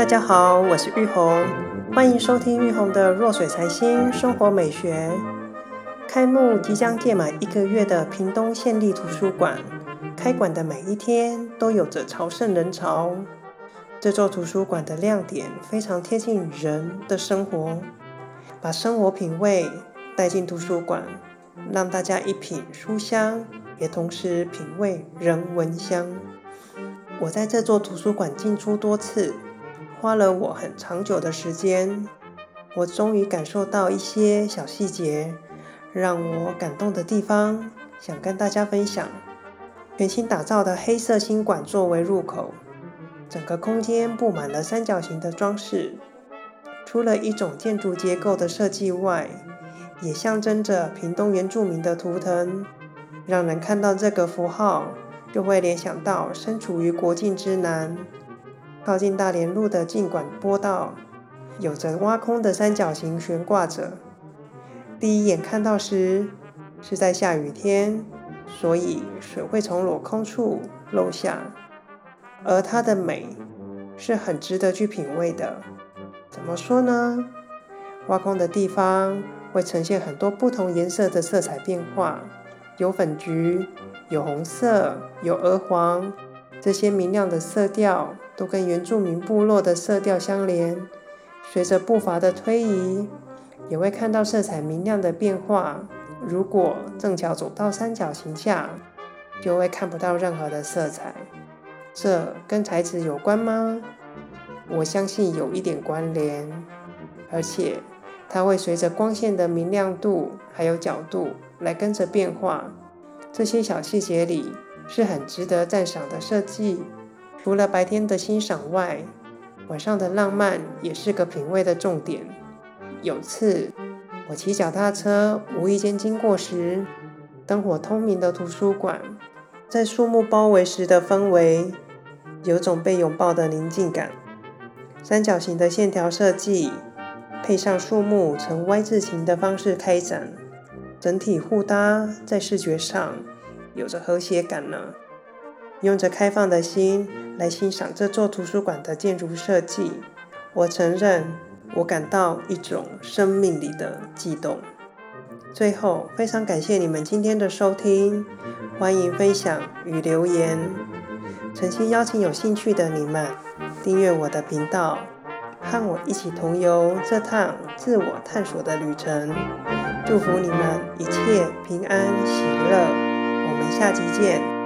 大家好，我是玉红，欢迎收听玉红的弱水财星生活美学。开幕即将届满一个月的屏东县立图书馆，开馆的每一天都有着朝圣人潮。这座图书馆的亮点非常贴近人的生活，把生活品味带进图书馆，让大家一品书香，也同时品味人文香。我在这座图书馆进出多次，花了我很长久的时间。我终于感受到一些小细节让我感动的地方，想跟大家分享。全新打造的黑色新馆作为入口，整个空间布满了三角形的装饰。除了一种建筑结构的设计外，也象征着屏东原住民的图腾，让人看到这个符号。就会联想到身处于国境之南，靠近大连路的进馆坡道，有着挖空的三角形悬挂着。第一眼看到时是在下雨天，所以水会从镂空处漏下，而它的美是很值得去品味的。怎么说呢？挖空的地方会呈现很多不同颜色的色彩变化，有粉橘。有红色，有鹅黄，这些明亮的色调都跟原住民部落的色调相连。随着步伐的推移，也会看到色彩明亮的变化。如果正巧走到三角形下，就会看不到任何的色彩。这跟材质有关吗？我相信有一点关联，而且它会随着光线的明亮度还有角度来跟着变化。这些小细节里是很值得赞赏的设计。除了白天的欣赏外，晚上的浪漫也是个品味的重点。有次我骑脚踏车无意间经过时，灯火通明的图书馆，在树木包围时的氛围，有种被拥抱的宁静感。三角形的线条设计，配上树木呈 Y 字形的方式开展。整体互搭，在视觉上有着和谐感呢。用着开放的心来欣赏这座图书馆的建筑设计，我承认，我感到一种生命里的悸动。最后，非常感谢你们今天的收听，欢迎分享与留言，诚心邀请有兴趣的你们订阅我的频道。和我一起同游这趟自我探索的旅程，祝福你们一切平安喜乐。我们下集见。